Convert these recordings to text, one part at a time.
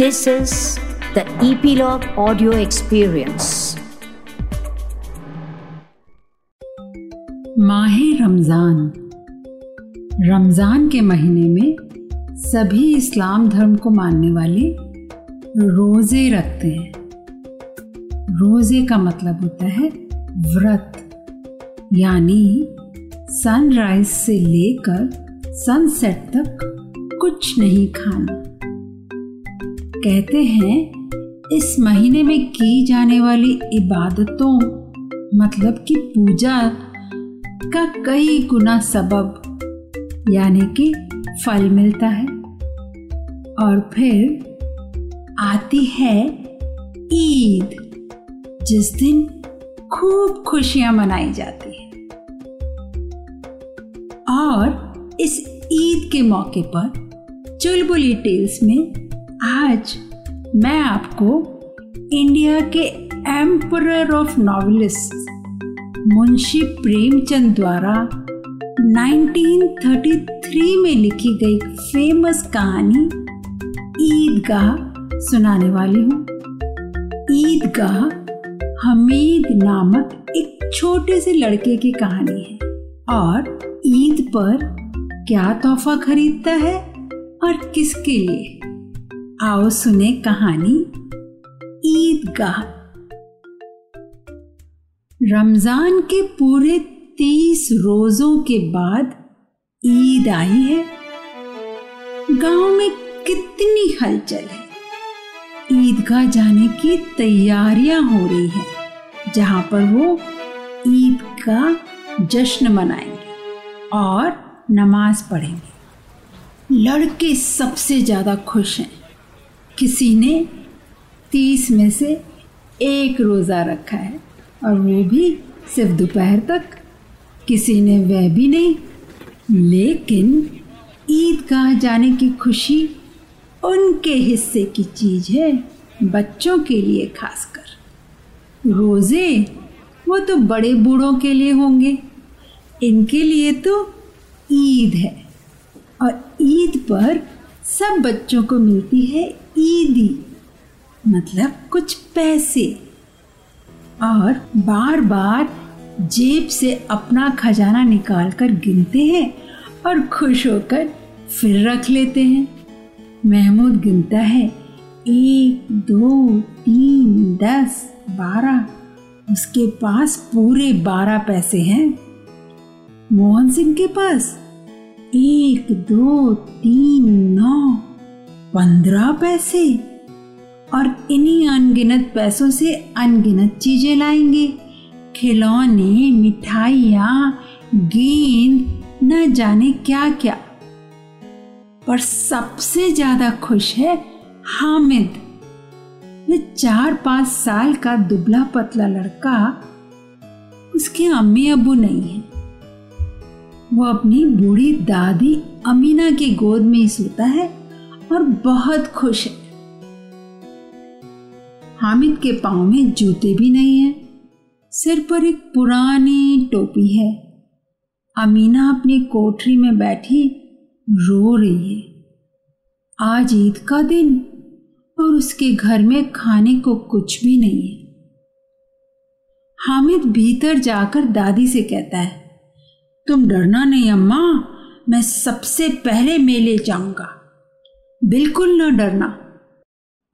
This is the Epilogue Audio Experience. माह रमज़ान। रमज़ान के महीने में सभी इस्लाम धर्म को मानने वाले रोज़े रखते हैं। रोज़े का मतलब होता है व्रत, यानी सनराइज से लेकर सनसेट तक कुछ नहीं खाना। कहते हैं, इस महीने में की जाने वाली इबादतों मतलब कि पूजा, का कई गुना सबब, यानी कि फल मिलता है। और फिर आती है ईद, जिस दिन खूब खुशियाँ मनाई जाती है। और इस ईद के मौके पर चुलबुली टेल्स में आज मैं आपको इंडिया के emperor of novelist Munshi Premchand द्वारा 1933 में लिखी गई फ़ेमस कहानी ईदगाह सुनाने वाली हूँ। ईदगाह हमीद नामक एक छोटे से लड़के की कहानी है और ईद पर क्या तोहफा खरीदता है और किसके लिए? आओ सुने कहानी ईदगाह। रमज़ान के पूरे तीस रोजों के बाद ईद आई है। गाँव में कितनी हलचल है। ईदगाह जाने की तैयारियाँ हो रही है, जहाँ पर वो ईद का जश्न मनाएँगे और नमाज़ पढ़ेंगे। लड़के सबसे ज़्यादा खुश हैं। किसी ने तीस में से एक रोज़ा रखा है और वो भी सिर्फ़ दोपहर तक। किसी ने वह भी नहीं, लेकिन ईद ईदगाह जाने की खुशी उनके हिस्से की चीज़ है बच्चों के लिए खासकर। रोज़े वो तो बड़े बूढ़ों के लिए होंगे, इनके लिए तो ईद है और ईद पर सब बच्चों को मिलती है ईदी मतलब कुछ पैसे। और बार बार जेब से अपना खजाना निकाल कर गिनते हैं और खुश होकर फिर रख लेते हैं। महमूद गिनता है, एक, दो, तीन, दस, बारह। उसके पास पूरे बारह पैसे हैं। मोहन सिंह के पास एक, दो, तीन, नौ। पंद्रह पैसे? और इन्हीं अनगिनत पैसों से अनगिनत चीज़ें लाएँगे। खिलौने, मिठाइयाँ, गेंद, न जाने क्या क्या पर सबसे ज़्यादा खुश है हामिद। ये चार पाँच साल का दुबला पतला लड़का, उसके अम्मी अबू नहीं है। वो अपनी बूढ़ी दादी अमीना की गोद में ही सोता है। और बहुत खुश है। हामिद के पाँव में जूते भी नहीं है। सिर पर एक पुरानी टोपी है। अमीना अपनी कोठरी में बैठी रो रही है। आज ईद का दिन और उसके घर में खाने को कुछ भी नहीं है। हामिद भीतर जाकर दादी से कहता है, तुम डरना नहीं अम्मा, मैं सबसे पहले मेले जाऊँगा। बिल्कुल न डरना।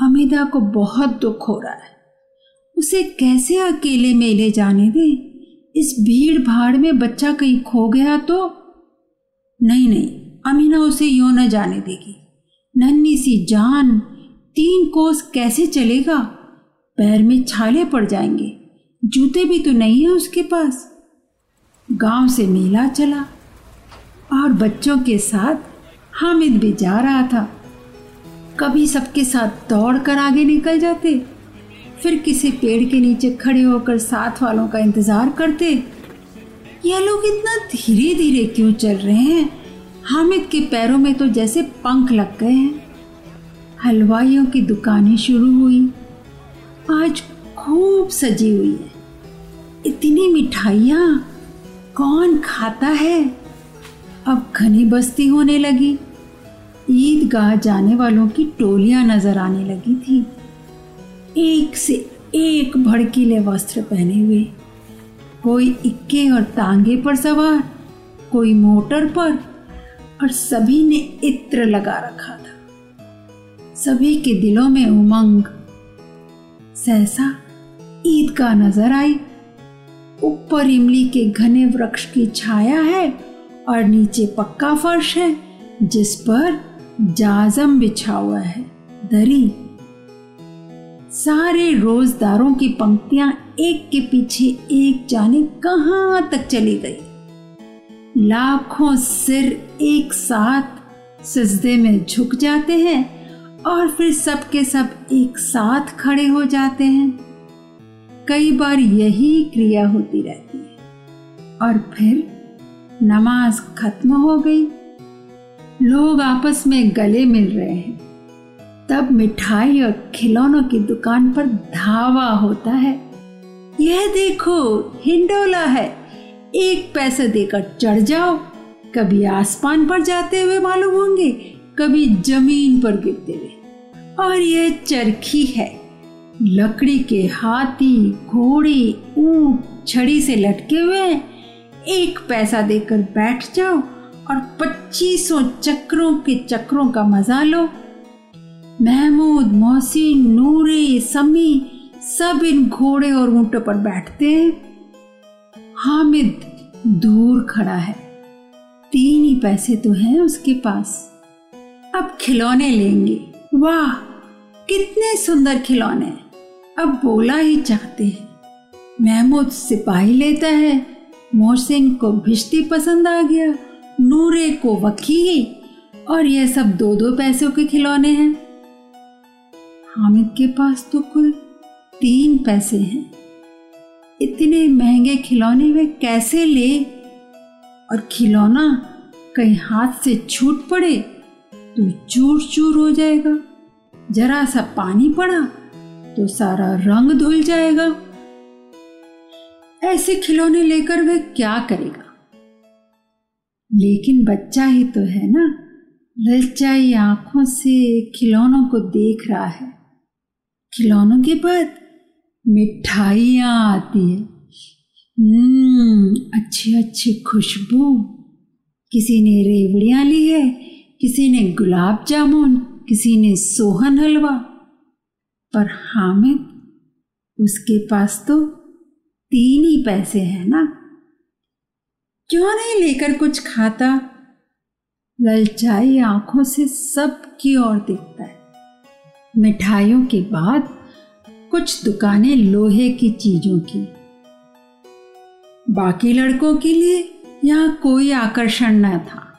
अमिदा को बहुत दुख हो रहा है। उसे कैसे अकेले मेले जाने दे? इस भीड़ भाड़ में बच्चा कहीं खो गया तो? नहीं नहीं, अमीना उसे यो न जाने देगी। नन्ही सी जान, तीन कोस कैसे चलेगा? पैर में छाले पड़ जाएँगे। जूते भी तो नहीं है उसके पास। गाँव से मेला चला और बच्चों के साथ हामिद भी जा रहा था। कभी सबके साथ दौड़ कर आगे निकल जाते। फिर किसी पेड़ के नीचे खड़े होकर साथ वालों का इंतज़ार करते। यह लोग इतना धीरे धीरे क्यों चल रहे हैं? हामिद के पैरों में तो जैसे पंख लग गए हैं। हलवाइयों की दुकानें शुरू हुई। आज खूब सजी हुई है। इतनी मिठाइयाँ, कौन खाता है? अब घनी बस्ती होने लगी। ईदगाह जाने वालों की टोलियाँ नज़र आने लगी थी। एक से एक भड़कीले वस्त्र पहने हुए। कोई इक्के और तांगे पर सवार, कोई मोटर पर, और सभी ने इत्र लगा रखा था। सभी के दिलों में उमंग। सहसा ईद का नज़र आई। ऊपर इमली के घने वृक्ष की छाया है और नीचे पक्का फर्श है, जिस पर जाजम बिछा हुआ है, दरी। सारे रोजदारों की पंक्तियाँ एक के पीछे एक जाने कहाँ तक चली गई। लाखों सिर एक साथ सजदे में झुक जाते हैं और फिर सब के सब एक साथ खड़े हो जाते हैं। कई बार यही क्रिया होती रहती है। और फिर नमाज़ खत्म हो गई। लोग आपस में गले मिल रहे हैं। तब मिठाई और खिलौनों की दुकान पर धावा होता है। यह देखो, हिंडोला है। एक पैसा देकर चढ़ जाओ। कभी आसमान पर जाते हुए मालूम होंगे, कभी ज़मीन पर गिरते हुए। और यह चरखी है। लकड़ी के हाथी, घोड़े, ऊँट, छड़ी से लटके हुए एक पैसा देकर बैठ जाओ। और पच्चीसों चक्रों के चक्रों का मज़ा लो। महमूद, मोहसिन, नूरे, समी, सब इन घोड़े और ऊंटों पर बैठते हैं। हामिद दूर खड़ा है। तीन ही पैसे तो हैं उसके पास। अब खिलौने लेंगे। वाह, कितने सुंदर खिलौने। अब बोला ही चाहते हैं। महमूद सिपाही लेता है। मोहसिन को भिश्ती पसंद आ गया। नूरे को वकील और यह सब दो दो पैसों के खिलौने हैं। हामिद के पास तो कुल तीन पैसे हैं। इतने महँगे खिलौने वे कैसे ले? और खिलौना कहीं हाथ से छूट पड़े तो चूर चूर हो जाएगा। जरा सा पानी पड़ा तो सारा रंग धुल जाएगा। ऐसे खिलौने लेकर वह क्या करेगा? लेकिन बच्चा ही तो है ना। ललचाई आँखों से खिलौनों को देख रहा है। खिलौनों के बाद मिठाइयाँ आती है। हम्म अच्छी अच्छी खुशबू। किसी ने रेवड़ियाँ ली है, किसी ने गुलाब जामुन, किसी ने सोहन हलवा। पर हामिद, उसके पास तो तीन ही पैसे हैं ना। क्यों नहीं लेकर कुछ खाता? ललचाई आँखों से सब की ओर देखता है। मिठाइयों के बाद कुछ दुकानें लोहे की चीज़ों की। बाकी लड़कों के लिए यहाँ कोई आकर्षण न था।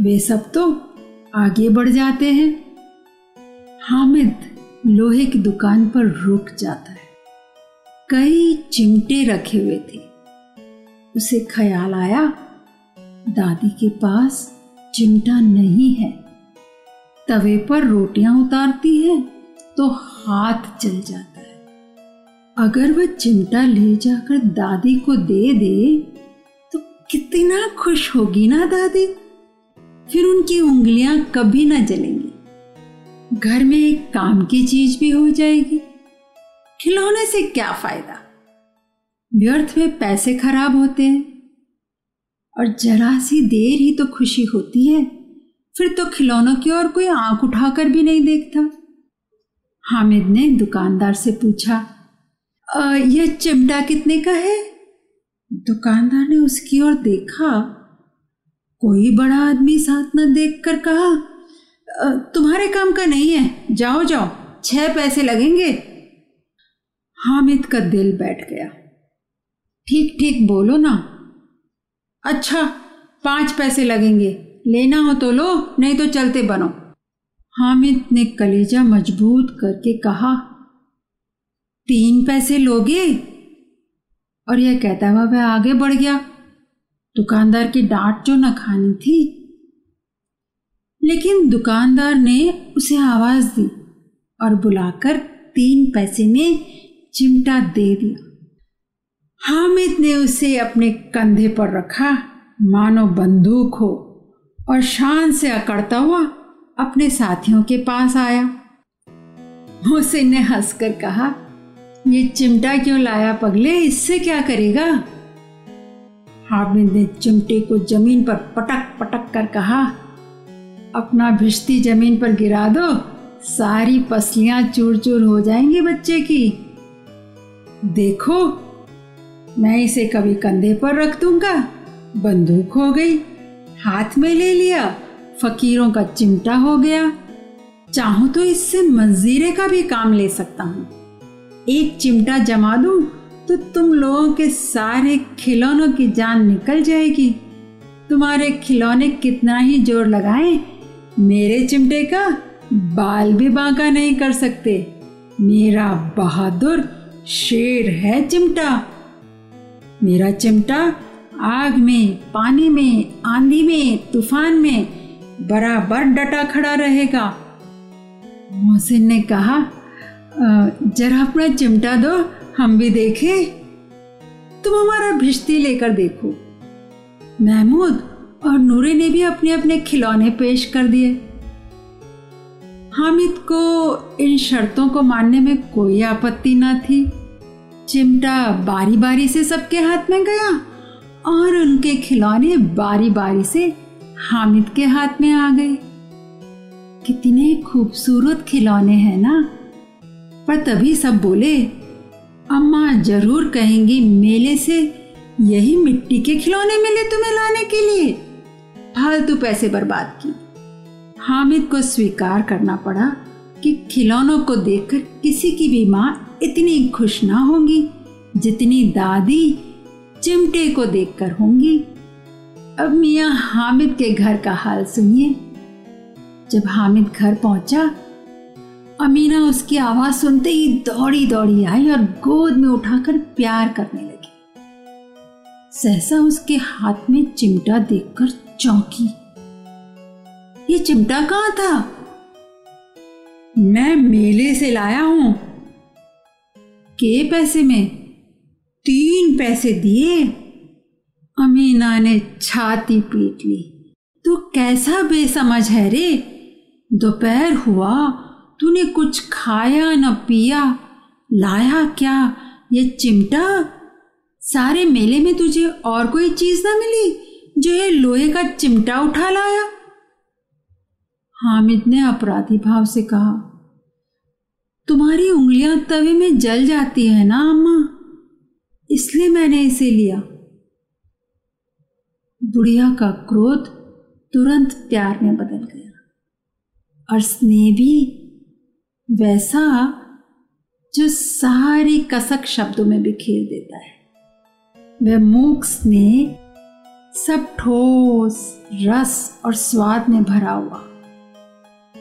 वे सब तो आगे बढ़ जाते हैं। हामिद लोहे की दुकान पर रुक जाता है। कई चिमटे रखे हुए थे। उसे ख्याल आया, दादी के पास चिमटा नहीं है। तवे पर रोटियाँ उतारती है तो हाथ जल जाता है। अगर वह चिमटा ले जाकर दादी को दे दे तो कितना खुश होगी ना दादी? फिर उनकी उंगलियाँ कभी ना जलेंगी। घर में एक काम की चीज़ भी हो जाएगी। खिलौने से क्या फ़ायदा? व्यर्थ में पैसे खराब होते हैं। और जरा सी देर ही तो खुशी होती है। फिर तो खिलौनों की ओर कोई आँख उठाकर भी नहीं देखता। हामिद ने दुकानदार से पूछा यह चिमटा कितने का है? दुकानदार ने उसकी ओर देखा। कोई बड़ा आदमी साथ न देखकर कहा तुम्हारे काम का नहीं है, जाओ जाओ, छह पैसे लगेंगे। हामिद का दिल बैठ गया। ठीक ठीक, बोलो ना। अच्छा पाँच पैसे लगेंगे। लेना हो तो लो, नहीं तो चलते बनो। हामिद ने कलेजा मज़बूत करके कहा, तीन पैसे लोगे? और यह कहता हुआ वह आगे बढ़ गया। दुकानदार की डांट जो न खानी थी, लेकिन दुकानदार ने उसे आवाज़ दी और बुलाकर तीन पैसे में चिमटा दे दिया। हामिद ने उसे अपने कंधे पर रखा, मानो बंदूक हो, और शान से अकड़ता हुआ अपने साथियों के पास आया। मोहसिन ने हंसकर कहा, ये चिमटा क्यों लाया पगले? इससे क्या करेगा? हामिद ने चिमटे को ज़मीन पर पटक पटक कर कहा, अपना भिश्ती ज़मीन पर गिरा दो, सारी पसलियाँ चूर चूर हो जाएँगी बच्चे की। देखो मैं इसे कभी कंधे पर रख दूँगा। बंदूक हो गई। हाथ में ले लिया। फकीरों का चिमटा हो गया। चाहूँ तो इससे मंजीरे का भी काम ले सकता हूँ। एक चिमटा जमा दूँ तो तुम लोगों के सारे खिलौनों की जान निकल जाएगी। तुम्हारे खिलौने कितना ही ज़ोर लगाएँ। मेरे चिमटे का बाल भी बांका नहीं कर सकते। मेरा बहादुर शेर है चिमटा। मेरा चिमटा आग में, पानी में, आंधी में, तूफ़ान में बराबर डटा खड़ा रहेगा। मोहसिन ने कहा जरा अपना चिमटा दो, हम भी देखें। तुम हमारा भिश्ती लेकर देखो। महमूद और नूरे ने भी अपने अपने खिलौने पेश कर दिए। हामिद को इन शर्तों को मानने में कोई आपत्ति ना थी। चिमटा बारी बारी से सबके हाथ में गया और उनके खिलौने बारी बारी से हामिद के हाथ में आ गए। कितने खूबसूरत खिलौने हैं ना। पर तभी सब बोले, अम्मा ज़रूर कहेंगी मेले से यही मिट्टी के खिलौने मिले तुम्हें लाने के लिए। फालतू पैसे बर्बाद की हामिद को स्वीकार करना पड़ा कि खिलौनों को देखकर किसी की भी माँ इतनी खुश ना होंगी जितनी दादी चिमटे को देखकर होंगी। अब मियाँ हामिद के घर का हाल सुनिए। जब हामिद घर पहुँचा, अमीना उसकी आवाज़ सुनते ही दौड़ी दौड़ी आई और गोद में उठाकर प्यार करने लगी। सहसा उसके हाथ में चिमटा देखकर चौंकी। ये चिमटा कहाँ था? मैं मेले से लाया हूँ। के पैसे में? तीन पैसे दिए? अमीना ने छाती पीट ली। तू कैसा बेसमझ है रे? दोपहर हुआ, तूने कुछ खाया न पिया? लाया क्या ये चिमटा? सारे मेले में तुझे और कोई चीज़ ना मिली जो ये लोहे का चिमटा उठा लाया? हामिद ने अपराधी भाव से कहा तुम्हारी उंगलियाँ तवे में जल जाती है ना, अम्मा? इसलिए मैंने इसे लिया। बुढ़िया का क्रोध तुरंत प्यार में बदल गया। और स्नेह भी वैसा जो सारी कसक शब्दों में बिखेर देता है। वह मूक स्नेह सब ठोस, रस और स्वाद में भरा हुआ।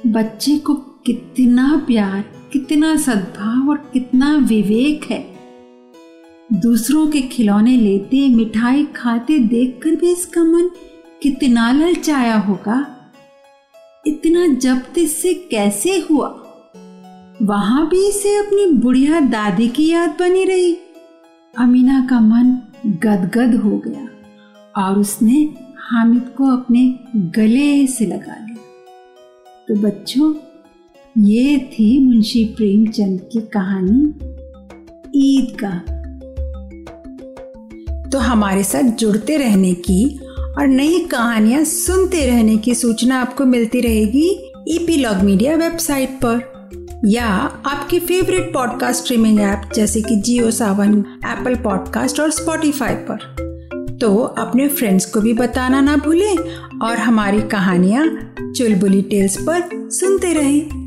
बच्चे को कितना प्यार, कितना सद्भाव और कितना विवेक है। दूसरों के खिलौने लेते, मिठाई खाते देखकर भी इसका मन कितना ललचाया होगा। इतना जब्त इससे कैसे हुआ? वहाँ भी इसे अपनी बुढ़िया दादी की याद बनी रही। अमीना का मन गदगद हो गया और उसने हामिद को अपने गले से लगा लिया। तो बच्चों ये थी मुंशी प्रेमचंद की कहानी ईद का। तो हमारे साथ जुड़ते रहने की और नई कहानियाँ सुनते रहने की सूचना आपको मिलती रहेगी ईपीलॉग मीडिया वेबसाइट पर। या आपके फेवरेट पॉडकास्ट स्ट्रीमिंग ऐप जैसे कि जियो सावन एप्पल पॉडकास्ट और स्पॉटिफाई पर। तो अपने फ्रेंड्स को भी बताना ना भूलें और हमारी कहानियाँ चुलबुली टेल्स पर सुनते रहें।